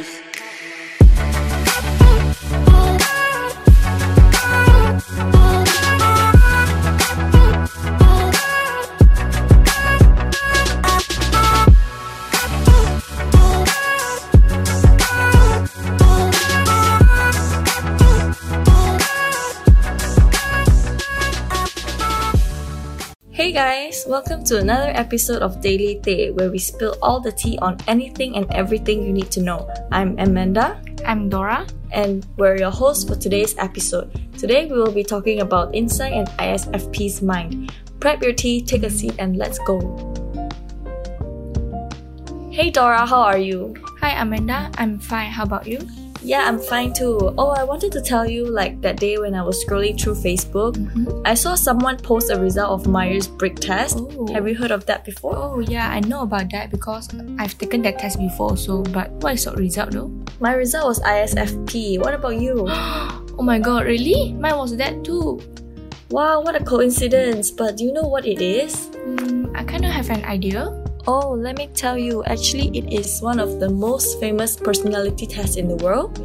Myers. Welcome to another episode of Daily Tea where we spill all the tea on anything and everything you need to know. I'm Amanda I'm Dora. and we're your hosts for today's episode. Today we will be talking about Insight and ISFP's mind. Prep your tea, take a seat, and let's go. Hey Dora, how are you? Hi Amanda, I'm fine. How about you? Yeah, I'm fine too. Oh, I wanted to tell you like that day when I was scrolling through Facebook, I saw someone post a result of Myers Briggs test. Oh. Have you heard of that before? Oh yeah, I know about that because I've taken that test before. So, but what is your result though? My result was ISFP. What about you? oh my god, really? Mine was that too. wow, what a coincidence. But do you know what it is? Mm, I kind of have an idea. Oh, let me tell you. Actually, it is one of the most famous personality tests in the world.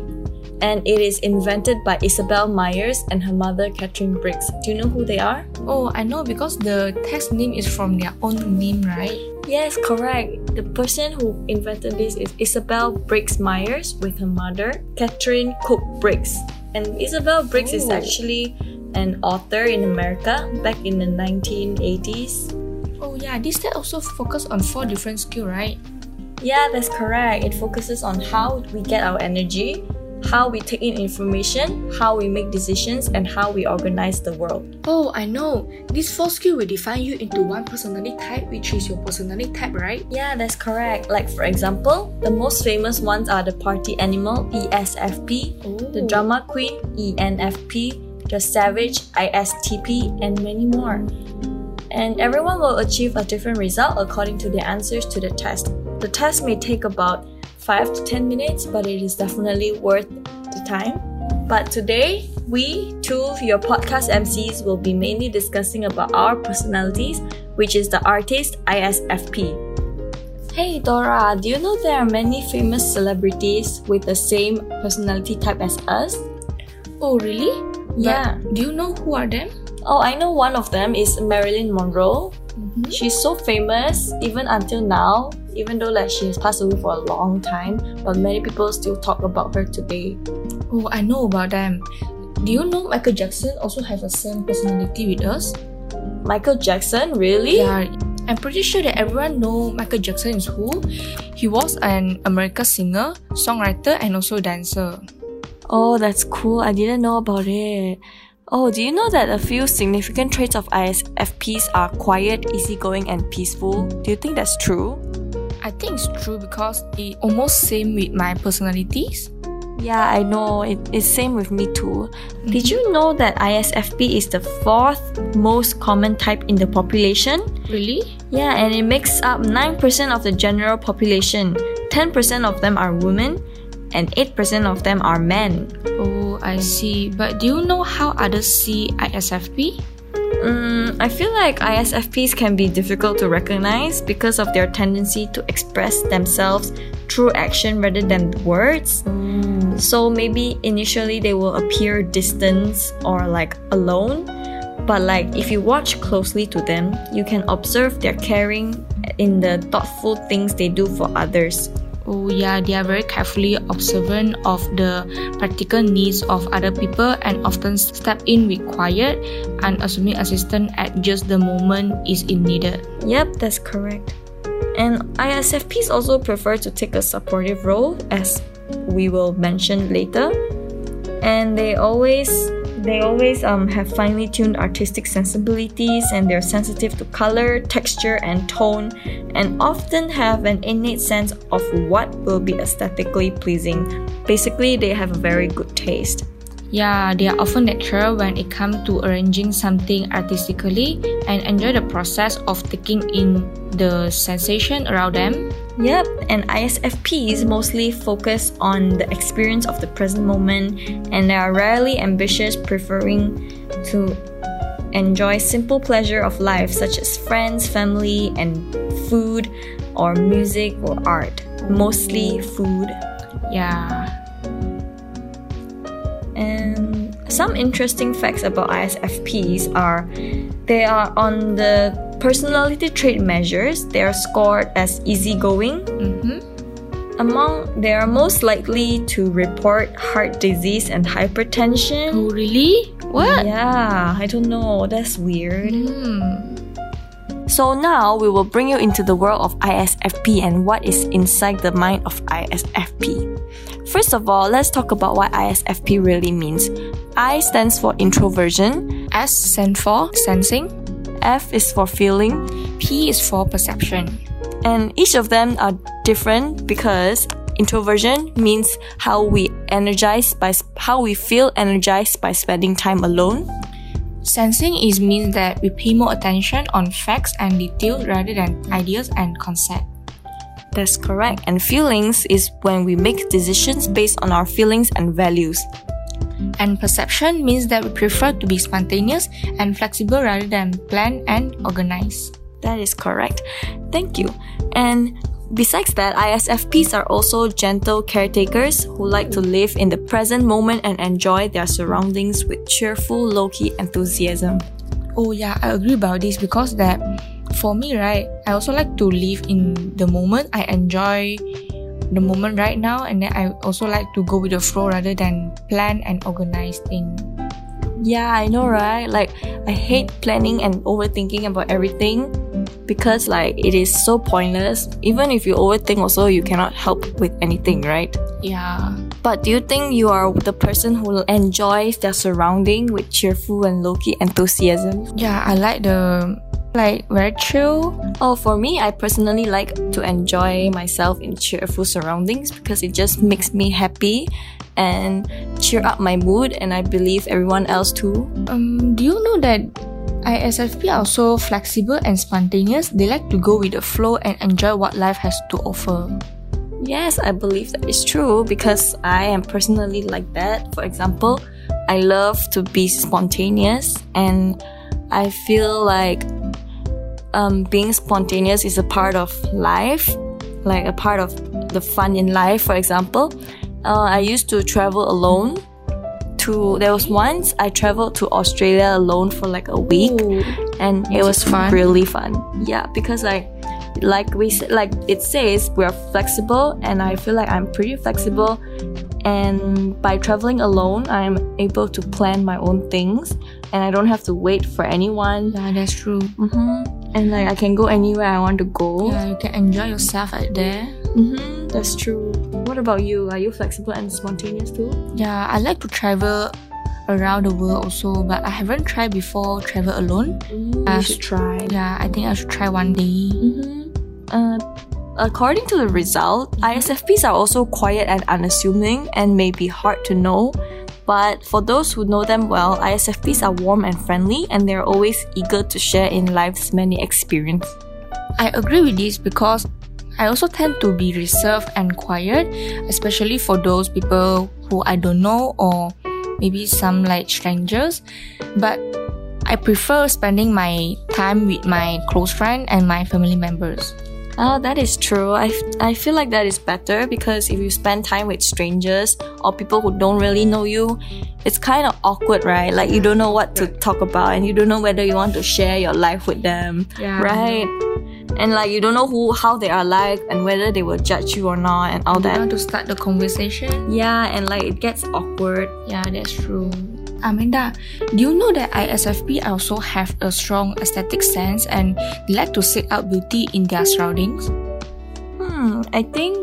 And it is invented by Isabel Myers and her mother Katharine Briggs. Do you know who they are? Oh, I know because the test name is from their own name, right? Yes, correct. The person who invented this is Isabel Briggs Myers with her mother, Katharine Cook Briggs. And Isabel Briggs is Oh. actually an author in America back in the 1980s. Oh yeah, this test also focus on four different skills, right? Yeah, that's correct. It focuses on how we get our energy, how we take in information, how we make decisions, and how we organize the world. Oh, I know. These four skills will define you into one personality type, which is your personality type, right? Yeah, that's correct. Like, for example, the most famous ones are the party animal, ESFP, Oh. the drama queen, ENFP, the savage, ISTP, and many more. And everyone will achieve a different result according to their answers to the test. The test may take about 5 to 10 minutes, but it is definitely worth the time. But today, we, two of your podcast MCs, will be mainly discussing about our personalities, which is the artist ISFP. Hey Dora, do you know there are many famous celebrities with the same personality type as us? Oh, really? Yeah. But do you know who are them? Oh, I know one of them is Marilyn Monroe. Mm-hmm. She's so famous even until now, even though like she has passed away for a long time, but many people still talk about her today. Oh, I know about them. Do you know Michael Jackson also have the same personality with us? Michael Jackson, really? Yeah, I'm pretty sure that everyone know Michael Jackson is who. He was an American singer, songwriter, and also dancer. Oh, that's cool. I didn't know about it. Oh, do you know that a few significant traits of ISFPs are quiet, easygoing, and peaceful? Do you think that's true? I think it's true because it almost same with my personalities. Yeah, I know. It, it's same with me too. Mm-hmm. Did you know that ISFP is the fourth most common type in the population? Really? Yeah, and it makes up 9% of the general population. 10% of them are women, and 8% of them are men. Oh, I see. But do you know how others see ISFP? Mm, I feel like ISFPs can be difficult to recognize because of their tendency to express themselves through action rather than words. So maybe initially they will appear distant or like alone, but like if you watch closely to them, you can observe their caring in the thoughtful things they do for others. Oh yeah, they are very carefully observant of the practical needs of other people and often step in required and unassuming assistance at just the moment is in needed. Yep, that's correct. And ISFPs also prefer to take a supportive role, as we will mention later. And they always they always um, have finely tuned artistic sensibilities and they're sensitive to color, texture, and tone, and often have an innate sense of what will be aesthetically pleasing. Basically, they have a very good taste. Yeah, they are often natural when it comes to arranging something artistically and enjoy the process of taking in the sensation around them. Yep, and ISFPs mostly focus on the experience of the present moment and they are rarely ambitious, preferring to enjoy simple pleasure of life such as friends, family, and food or music or art. Mostly food. Yeah. And some interesting facts about ISFPs are they are on the personality trait measures, they are scored as easygoing. Mm-hmm. Among they are most likely to report heart disease and hypertension. Oh, really? What? Yeah, I don't know. That's weird. Hmm. So now we will bring you into the world of ISFP and what is inside the mind of ISFP. First of all, let's talk about what ISFP really means. I stands for introversion, S stands for sensing. F is for feeling, P is for perception. and each of them are different because introversion means how we energize by how we feel energized by spending time alone. Sensing is means that we pay more attention on facts and details rather than ideas and concepts. That's correct. And feelings is when we make decisions based on our feelings and values. And perception means that we prefer to be spontaneous and flexible rather than planned and organized. That is correct. Thank you. And besides that, ISFPs are also gentle caretakers who like to live in the present moment and enjoy their surroundings with cheerful, low key enthusiasm. Oh yeah, I agree about this because that for me, right, I also like to live in the moment. I enjoy the moment right now and then I also like to go with the flow rather than plan and organize things Yeah, I know, right? Like, I hate planning and overthinking about everything because, like, it is so pointless. Even if you overthink, also, you cannot help with anything, right? Yeah. But do you think you are the person who enjoys their surrounding with cheerful and low key enthusiasm? Yeah, I like the like very chill. Oh, for me, I personally like to enjoy myself in cheerful surroundings because it just makes me happy and cheer up my mood, and I believe everyone else too. Um, do you know that ISFP are so flexible and spontaneous? They like to go with the flow and enjoy what life has to offer. Yes, I believe that is true because I am personally like that. For example, I love to be spontaneous and I feel like um, being spontaneous is a part of life, like a part of the fun in life. For example, uh, I used to travel alone. To there was once I traveled to Australia alone for like a week, and it was Was fun? really fun. Yeah, because like like we like it says we are flexible, and I feel like I'm pretty flexible. And by traveling alone, I'm able to plan my own things, and I don't have to wait for anyone. Yeah, that's true. Mm-hmm. And like I can go anywhere I want to go. Yeah, you can enjoy yourself out there. Mm-hmm. That's true. What about you? Are you flexible and spontaneous too? Yeah, I like to travel around the world also, but I haven't tried before travel alone. Mm, I you should try. Yeah, I think I should try one day. Mm-hmm. Uh, according to the result, ISFPs are also quiet and unassuming and may be hard to know. But for those who know them well, ISFPs are warm and friendly and they're always eager to share in life's many experiences. I agree with this because I also tend to be reserved and quiet, especially for those people who I don't know or maybe some like strangers. But I prefer spending my time with my close friend and my family members. Ah, that is true. I, f- I feel like that is better because if you spend time with strangers or people who don't really know you, it's kind of awkward, right? Like you don't know what to talk about and you don't know whether you want to share your life with them, Yeah, right? And like you don't know who how they are like and whether they will judge you or not and all I that. want to start the conversation. Yeah, and like it gets awkward. Yeah, that's true. Amanda, do you know that ISFP also have a strong aesthetic sense and they like to seek out beauty in their surroundings? Hmm, I think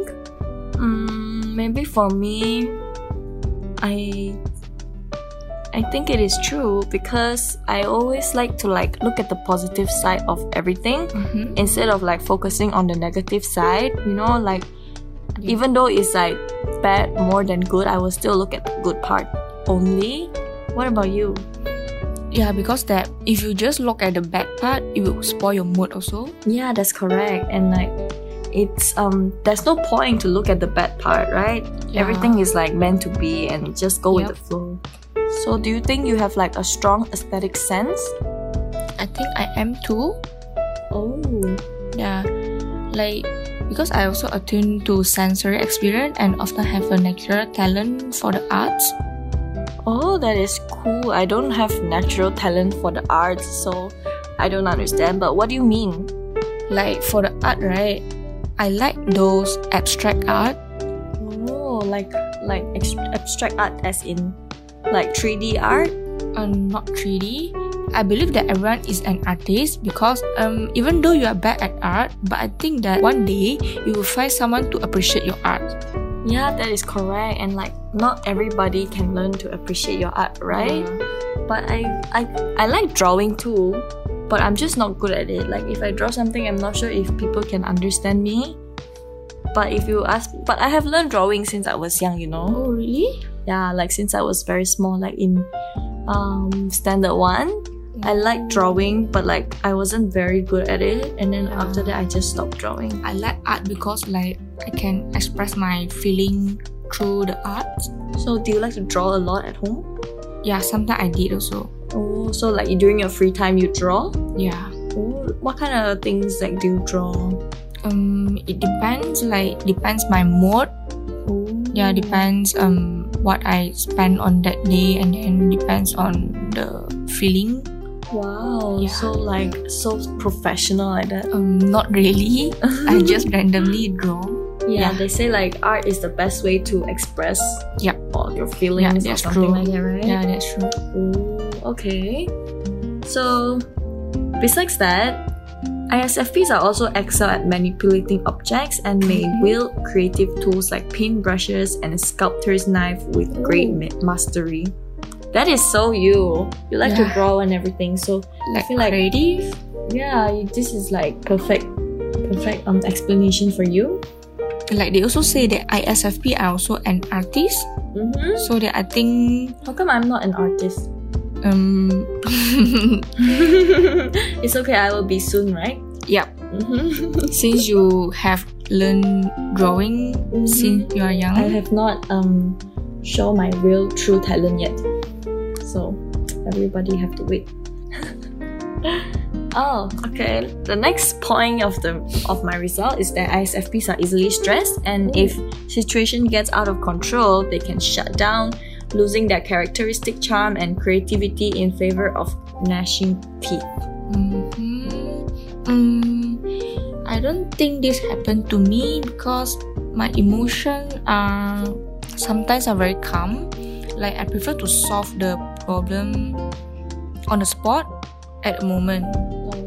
um, maybe for me, I I think it is true because I always like to like look at the positive side of everything Mm-hmm. instead of like focusing on the negative side. You know, like even though it's like bad more than good, I will still look at the good part only. What about you? Yeah, because that if you just look at the bad part, it will spoil your mood also. Yeah, that's correct. And like it's um there's no point to look at the bad part, right? Yeah. Everything is like meant to be and just go with the flow. So do you think you have like a strong aesthetic sense? I think I am too. Oh. Yeah, like because I also attune to sensory experience and often have a natural talent for the arts. Oh, that is cool. I don't have natural talent for the arts, so I don't understand. But what do you mean? Like for the art, right? I like those abstract art. Oh, like like ex- abstract art, as in like 3D art. Uh, not 3D. I believe that everyone is an artist because um, even though you are bad at art, but I think that one day you will find someone to appreciate your art. Yeah, that is correct. And like, not everybody can learn to appreciate your art, right? But I, I, I like drawing too, but I'm just not good at it. Like, if I draw something, I'm not sure if people can understand me. But if you ask, but I have learned drawing since I was young, you know. Oh, really? Yeah, like since I was very small, like in um, standard one. I like drawing, but like I wasn't very good at it. And then Yeah. after that, I just stopped drawing. I like art because like I can express my feeling through the art. So, do you like to draw a lot at home? Yeah, sometimes I did also. Oh, so like during your free time, you draw? Yeah. Oh, what kind of things like do you draw? Um, it depends. Like depends my mood. Oh. Yeah, depends um what I spend on that day, and then depends on the feeling. Wow. Yeah. So like so professional like that. Um, not really. I just randomly draw. Yeah, Yeah. they say like art is the best way to express yeah. all your feelings or that's something true. like that, right? Yeah, that's true. Oh, okay. So, besides that, ISFPs are also excel at manipulating objects and may Mhm. wield creative tools like paintbrushes and a sculptor's knife with great ma- mastery. That is so you. You like to draw and everything. So Like, feel like- creative. yeah, this is like perfect, perfect um explanation for you. Like they also say that ISFP are also an artist. Mm-hmm. So that I think How come I'm not an artist? um it's okay. I will be soon, right? yep. Mm-hmm. Since you have learned drawing Mhm. since you are young, I have not um show my real true talent yet. So everybody have to wait. oh, okay. The next point of the of my result is that ISFPs are easily stressed and if situation gets out of control, they can shut down, losing their characteristic charm and creativity in favor of gnashing teeth. Mhm. Um, I don't think this happened to me because my emotions are sometimes are very calm. Like I prefer to solve the problem on the spot at the moment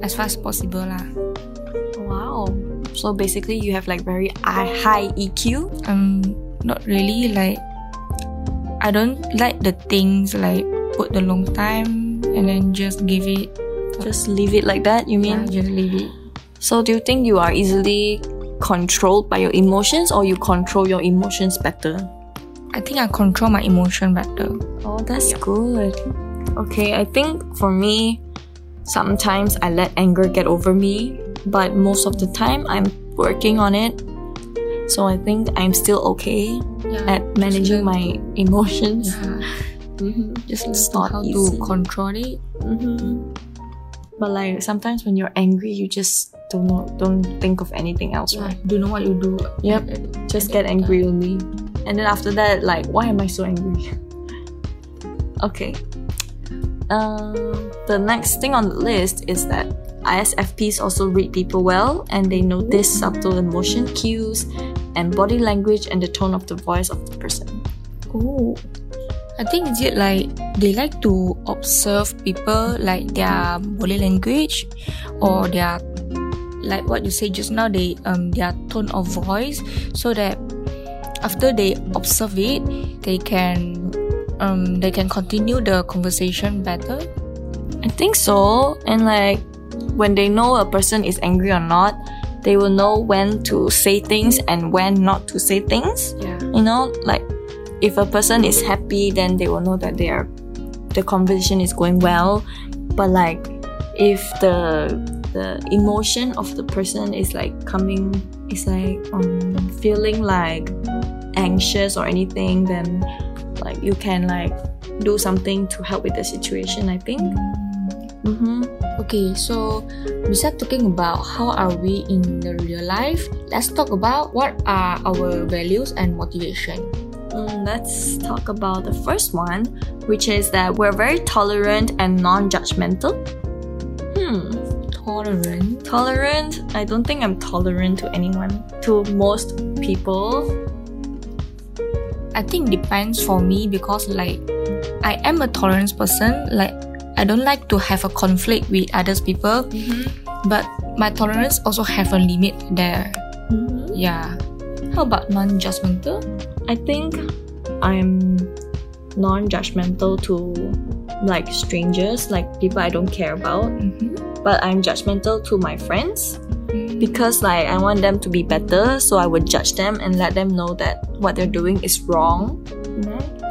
as fast as possible lah. Wow. So basically you have like very high EQ. Um, not really like I don't like the things like put the long time and then just give it. Just leave it like that, you mean? Yeah, just leave it. So do you think you are easily controlled by your emotions or you control your emotions better? I think I control my emotion better. Oh, that's good. Okay, I think for me, sometimes I let anger get over me, but most of the time I'm working on it. So I think I'm still okay Yeah, at managing my emotions. Yeah. Mhm. just It's not how easy. to control it. Mhm. But like sometimes when you're angry, you just don't know, don't think of anything else, right? Do know what you do. Yep. just get angry only. And then after that, like, why am I so angry? okay. Um, the next thing on the list is that ISFPs also read people well and they notice subtle emotion cues and body language and the tone of the voice of the person. Oh. I think is it like they like to observe people like their body language or their like what you say just now they um their tone of voice so that after they observe it they can um they can continue the conversation better. I think so. And like, when they know a person is angry or not, they will know when to say things and when not to say things. Yeah. you know like if a person is happy then they will know that they are the conversation is going well but like if the the emotion of the person is like coming is like um feeling like anxious or anything then you can like do something to help with the situation i think Mm-hmm. Okay, so besides talking about how are we in the real life, let's talk about what are our values and motivation. Mm, let's talk about the first one, which is that we're very tolerant and non-judgmental. Hmm. Tolerant. Tolerant? I don't think I'm tolerant to anyone. To most people. I think depends for me because like I am a tolerance person. Like I don't like to have a conflict with others people, but my tolerance also have a limit there. Mm-hmm. Yeah. How about non-judgmental? I think I'm non-judgmental to like strangers, like people I don't care about. Mm-hmm. But I'm judgmental to my friends because like I want them to be better, so I would judge them and let them know that what they're doing is wrong.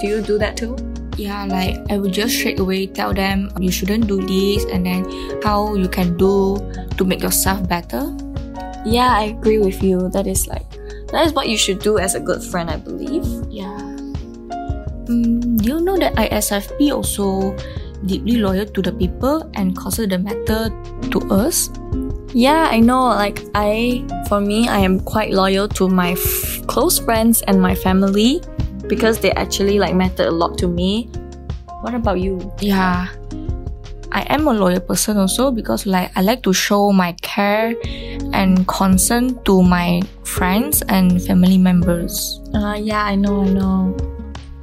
Do you do that too? Yeah, like I would just straight away tell them you shouldn't do this and then how you can do to make yourself better. Yeah, I agree with you. That is like that is what you should do as a good friend, I believe. Yeah. Mm, do you know that ISFP also deeply loyal to the people and consider the matter to us? Yeah, I know. Like I, for me, I am quite loyal to my f- close friends and my family because they actually like matter a lot to me. What about you? Yeah. I am a loyal person also because like I like to show my care and concern to my friends and family members. Uh, yeah, I know, I know.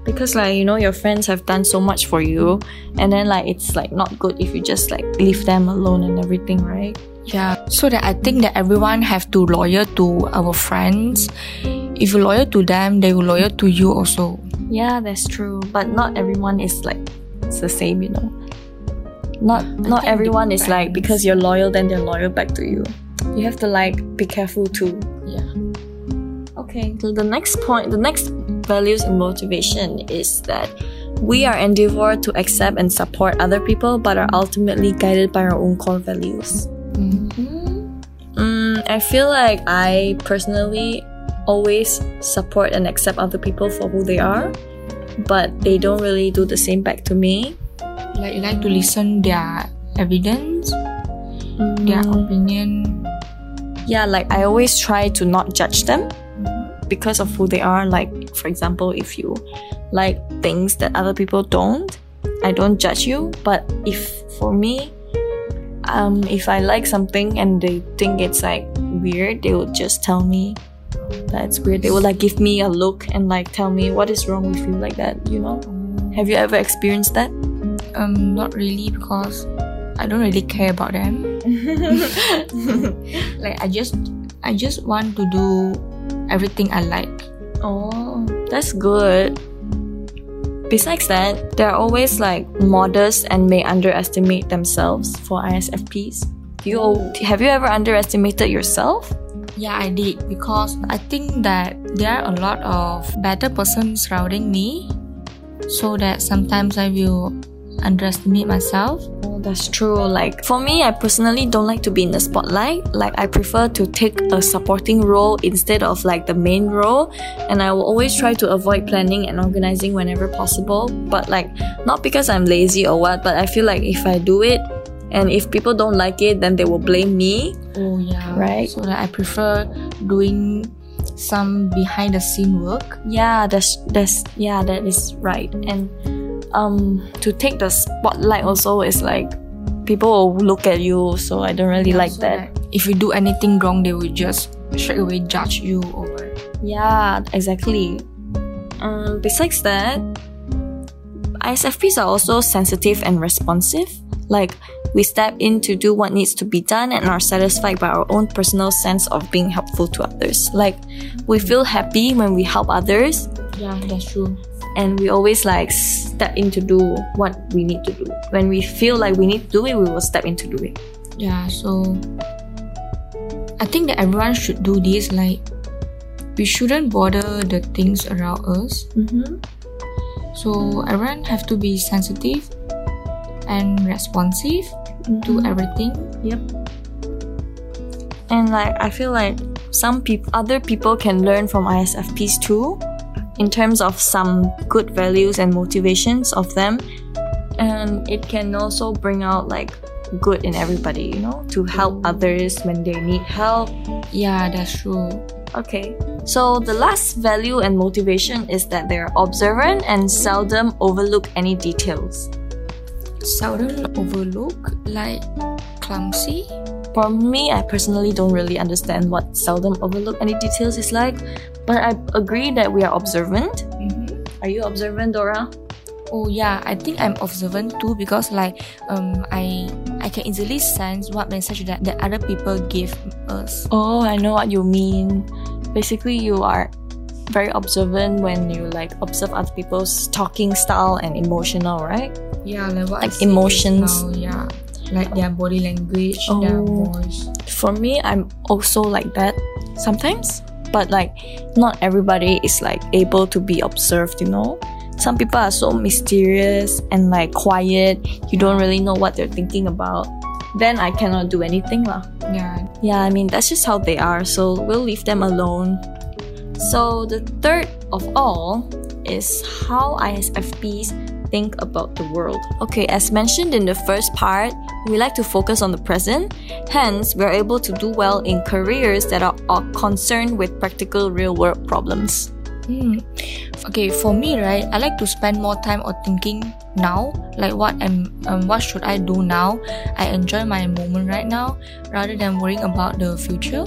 Because like you know, your friends have done so much for you, and then like it's like not good if you just like leave them alone and everything, right? Yeah. So that I think that everyone have to loyal to our friends. If you loyal to them, they will loyal to you also. Yeah, that's true. But not everyone is like it's the same, you know. Not not everyone is like because you're loyal, then they're loyal back to you. You have to like be careful too. Yeah. Okay. So the next point, the next values and motivation is that we are endeavored to accept and support other people, but are ultimately guided by our own core values. Mm-hmm. Mm, I feel like I personally always support and accept other people for who they are, but they don't really do the same back to me. Like you like to listen their evidence, their Mm, opinion. yeah, like I always try to not judge them because of who they are. Like, for example, if you like things that other people don't, I don't judge you. But if for me, um, if I like something and they think it's like weird, they will just tell me that's weird. They will like give me a look and like tell me what is wrong with you, like that. You know? Have you ever experienced that? Um, not really because I don't really care about them. Like I just, I just want to do everything I like. Oh, that's good. Besides that, they're always like modest and may underestimate themselves for ISFPs. You have you ever underestimated yourself? Yeah, I did because I think that there are a lot of better persons surrounding me, so that sometimes I will underestimate myself. Oh, that's true. Like for me, I personally don't like to be in the spotlight. Like I prefer to take a supporting role instead of like the main role, and I will always try to avoid planning and organizing whenever possible. But like not because I'm lazy or what, but I feel like if I do it, and if people don't like it, then they will blame me. Oh yeah, Right. So that I prefer doing some behind the scene work. Yeah, that's that's yeah, that is right. And um to take the spotlight also is like people will look at you, so I don't really like So that. If you do anything wrong, they will just straight away judge you over. Yeah, exactly. Um besides that, ISFPs are also sensitive and responsive. Like we step in to do what needs to be done and are satisfied by our own personal sense of being helpful to others. Like we feel happy when we help others Yeah, that's true. And we always like step in to do what we need to do. When we feel like we need to do it, we will step in to do it. Yeah, so I think that everyone should do this. Like, we shouldn't bother the things around us. Mm-hmm. So everyone have to be sensitive and responsive to everything. Yep. And like I feel like some people, other people can learn from ISFPs too, in terms of some good values and motivations of them, and it can also bring out like good in everybody, you know, to help others when they need help. Yeah, that's true. Okay. So the last value and motivation is that they're observant and seldom overlook any details. Seldom overlook, like clumsy. For me, I personally don't really understand what seldom overlook any details is like, but I agree that we are observant. Mm-hmm. Are you observant, Dora? Oh yeah, I think I'm observant too because like um I I can easily sense what message that the other people give us. Oh, I know what you mean. Basically, you are very observant when you like observe other people's talking style and emotional, right? Yeah, like what Like see emotions. now, yeah, like their body language, their Oh. voice. For me, I'm also like that sometimes, but like not everybody is like able to be observed, you know? Some people are so mysterious and like quiet, you don't really know what they're thinking about. Then I cannot do anything lah. Yeah, Yeah, I mean, that's just how they are, so we'll leave them alone. So, the third of all is how ISFPs think about the world. Okay, as mentioned in the first part, we like to focus on the present, hence, we're able to do well in careers that are, are concerned with practical real world problems. Hmm. Okay, for me, right, I like to spend more time on thinking now, like what am, um, what should I do now? I enjoy my moment right now rather than worrying about the future.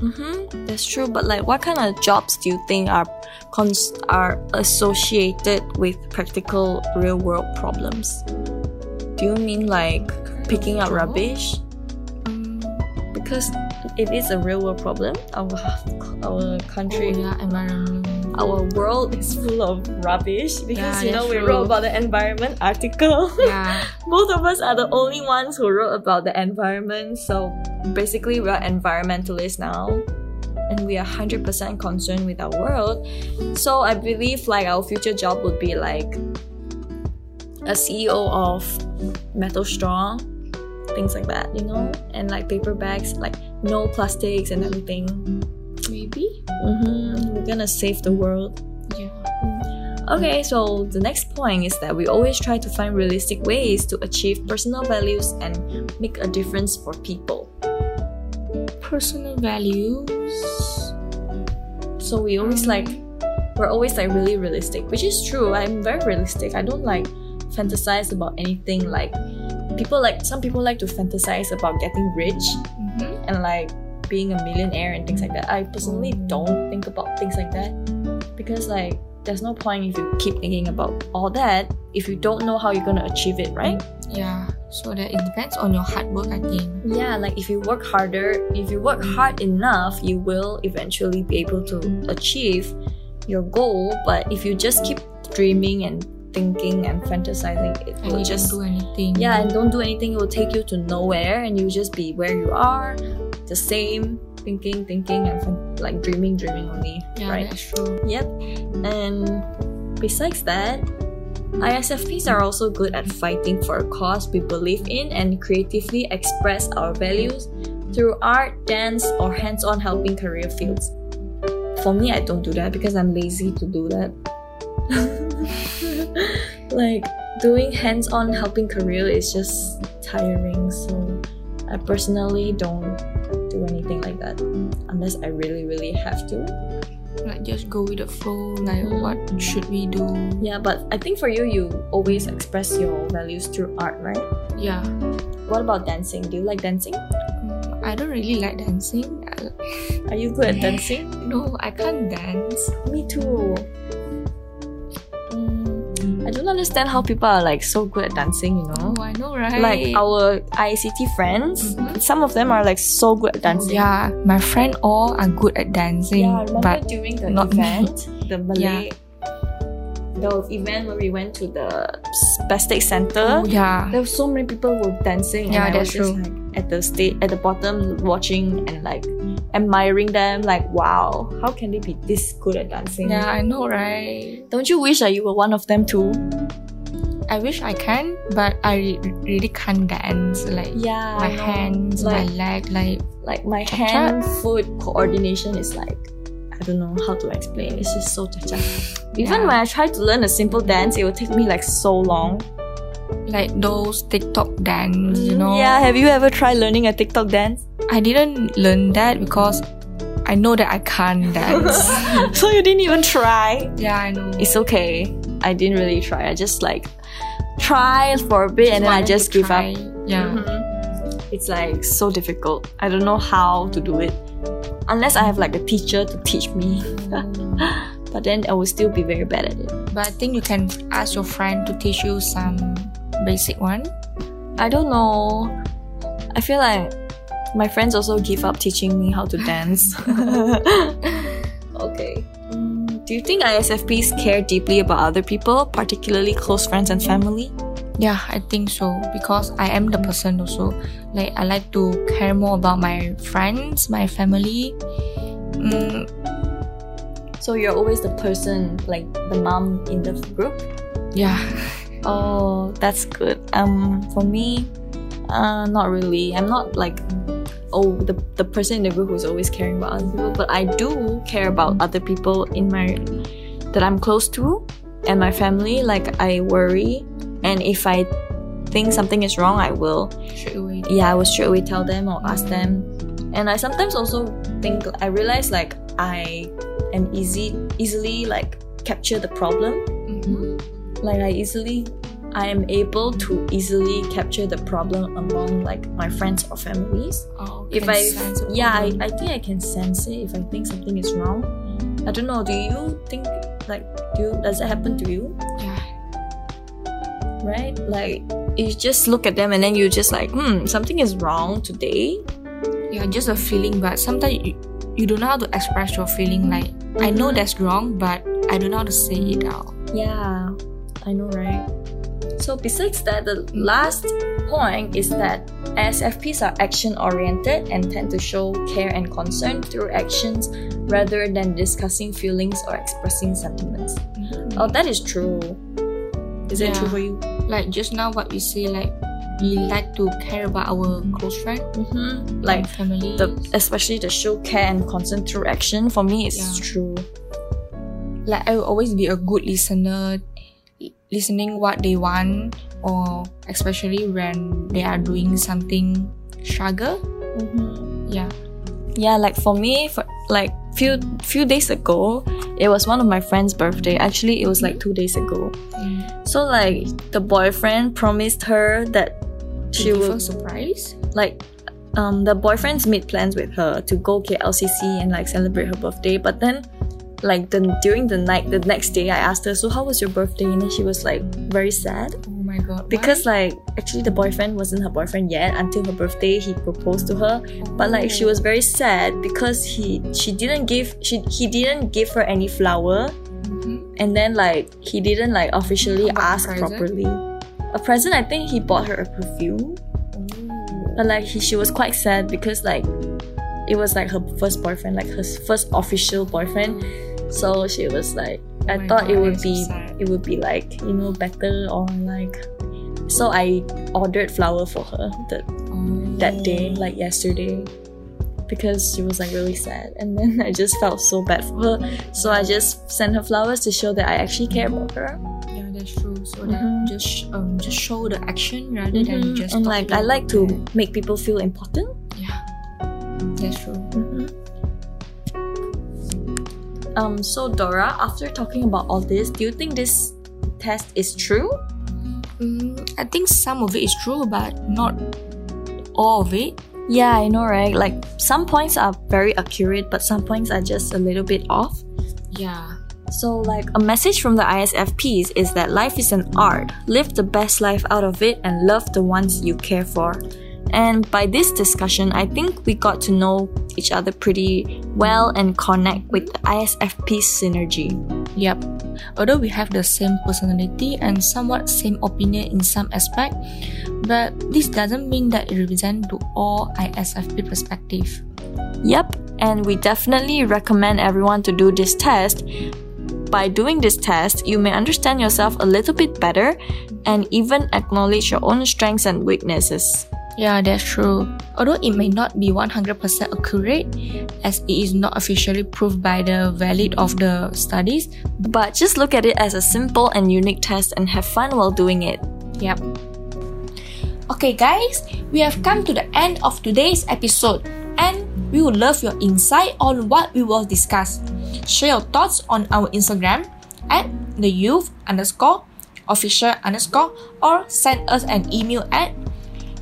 Mm-hmm, that's true. But like, what kind of jobs do you think are are associated with practical real world problems? Do you mean like picking up rubbish? Um, Because it is a real world problem. Our our country, oh, yeah, our world is full of rubbish. Because Yeah, you know we true. wrote about the environment article. Yeah, Both of us are the only ones who wrote about the environment. So basically, we are environmentalists now. And we are 100% concerned with our world. So I believe like our future job would be like a CEO of Metal Straw, things like that, you know? And like paper bags, like no plastics and everything. maybe. Mm-hmm. We're gonna save the world. Yeah. Okay, so the next point is that we always try to find realistic ways to achieve personal values and make a difference for people. Personal values. So we always like, we're always like really realistic, which is true. I'm very realistic. I don't like fantasize about anything like people like some people like to fantasize about getting rich Mm-hmm. and like being a millionaire and things like that. I personally don't think about things like that because like there's no point if you keep thinking about all that if you don't know how you're gonna achieve it, right? Yeah. So that it depends on your hard work, I think. Yeah, like if you work harder, if you work hard enough, you will eventually be able to achieve your goal. But if you just keep dreaming and thinking and fantasizing, it And will you just do anything. yeah, and don't do anything. It will take you to nowhere, and you just be where you are, the same, thinking, thinking, and like dreaming, dreaming only, yeah, right? that's true. Yep. And besides that, ISFPs are also good at fighting for a cause we believe in and creatively express our values through art, dance, or hands on helping career fields. For me, I don't do that because I'm lazy to do that. like, doing hands on helping career is just tiring, so I personally don't do anything like that unless I really, really have to. Like just go with the flow. Like what should we do? Yeah, but I think for you, you always express your values through art, right? Yeah. What about dancing? Do you like dancing? Mm, I don't really like dancing. Are you good at dancing? No, I can't dance. Me too. I don't understand how people are like so good at dancing, you know? Oh, I know, right? Like our ICT friends, Mhm. some of them are like so good at dancing. Yeah, my friend all are good at dancing, Yeah, remember but during the not me. event, the Malay, the event where we went to the spastic center. oh, yeah, There were so many people who were dancing, Yeah, and I that's was just true. like at the state at the bottom watching and like admiring them. Like, wow, how can they be this good at dancing? yeah, I know, right? Don't you wish that you were one of them too? I wish I can, but I re- really can't dance. Like Yeah, my hands, like, my leg, like like my Cha-cha. hand foot coordination is like I don't know how to explain. It's just so cha Even Yeah. when I try to learn a simple dance, it will take me like so long. like those TikTok dance, you mm-hmm. know. Yeah, have you ever tried learning a TikTok dance? I didn't learn that because I know that I can't dance. so you didn't even try? yeah, I know. It's okay. I didn't really try. I just like try for a bit and then I just to give try. up. Yeah. Mhm. It's like so difficult. I don't know how to do it. Unless I have like a teacher to teach me. but then I will still be very bad at it. But I think you can ask your friend to teach you some basic one. I don't know. I feel like my friends also give up teaching me how to dance. okay. Mm, Do you think ISFPs care deeply about other people, particularly close friends and family? Yeah, I think so because I am the person also. Like I like to care more about my friends, my family. Mm, So you're always the person, like the mom in the group? yeah, Oh, that's good. Um, for me, uh, not really. I'm not like, oh, the the person in the group who's always caring about other people. But I do care about other people in my that I'm close to, and my family. Like I worry, and if I think something is wrong, I will. straight away. Yeah, I will straight away tell them or ask them. And I sometimes also think I realize like I am easy easily like capture the problem Mhm. like I easily I am able to easily capture the problem among like my friends or families. Oh, If I sense yeah, I. I think I can sense it if I think something is wrong. I don't know, do you think like do you, does it happen to you? yeah. Right? Like you just look at them and then you just like, hmm, something is wrong today. yeah, just a feeling, but sometimes you, you don't know how to express your feeling. Like, I know Mhm. that's wrong, but I don't know how to say it out. Yeah, I know, right? So, besides that, the last point is that ISFPs are action oriented and tend to show care and concern through actions rather than discussing feelings or expressing sentiments. Oh, that is true. Is it true for you? Like just now, what you say, like we like to care about our close friend, Mm-hmm. like Like, family. the, especially the show care and concern through action, for me, it's Yeah. true. like I will always be a good listener, listening what they want, or especially when they are doing something struggle. Mm-hmm. Yeah. Yeah, like for me, for like few few days ago, it was one of my friend's birthday. Actually, it was like two days ago. So like the boyfriend promised her that She will surprise. like um the boyfriend's made plans with her to go KLCC and like celebrate her birthday. But then like the during the night the next day I asked her, So how was your birthday? And then she was like very sad. Oh my god. Because like actually the boyfriend wasn't her boyfriend yet until her birthday he proposed to her. But like she was very sad because he she didn't give she he didn't give her any flower Mhm. and then like he didn't like officially ask properly. A present, I think he bought her a perfume, Oh. but like he, she was quite sad because like it was like her first boyfriend, like her first official boyfriend. So she was like, I Oh thought it would that's so be it would be like you know better or like. So I ordered flower for her that Oh. that day, like yesterday, because she was like really sad, and then I just felt so bad for her. So I just sent her flowers to show that I actually care about her. Yeah, that's true. So that Mhm. just um just show the action rather than Mhm. just and like I like to make people feel important. Yeah, that's true. Um. So Dora, after talking about all this, do you think this test is true? Mm, I think some of it is true, but not all of it. Yeah, I know, right? Like some points are very accurate, but some points are just a little bit off. Yeah. So, like, a message from the ISFPs is that life is an art. Live the best life out of it and love the ones you care for. And by this discussion, I think we got to know each other pretty well and connect with the ISFP synergy. Yep. Although we have the same personality and somewhat same opinion in some aspect, but this doesn't mean that it represents to all ISFP perspective. Yep, and we definitely recommend everyone to do this test. By doing this test, you may understand yourself a little bit better and even acknowledge your own strengths and weaknesses. Yeah, that's true. Although it may not be 100% accurate, as it is not officially proved by the valid of the studies. But just look at it as a simple and unique test and have fun while doing it. Yep. Okay, guys, we have come to the end of today's episode, and we would love your insight on what we will discuss. Share your thoughts on our Instagram at the youth underscore official underscore or send us an email at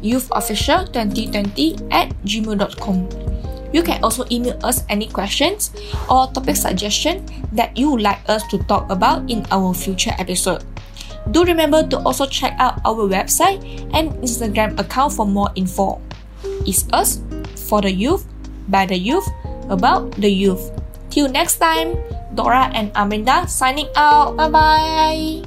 youthofficial2020 at gmail.com. You can also email us any questions or topic suggestion that you would like us to talk about in our future episode. Do remember to also check out our website and Instagram account for more info. It's us, for the youth, by the youth, about the youth. Till next time, Dora and Amanda signing out. Bye bye.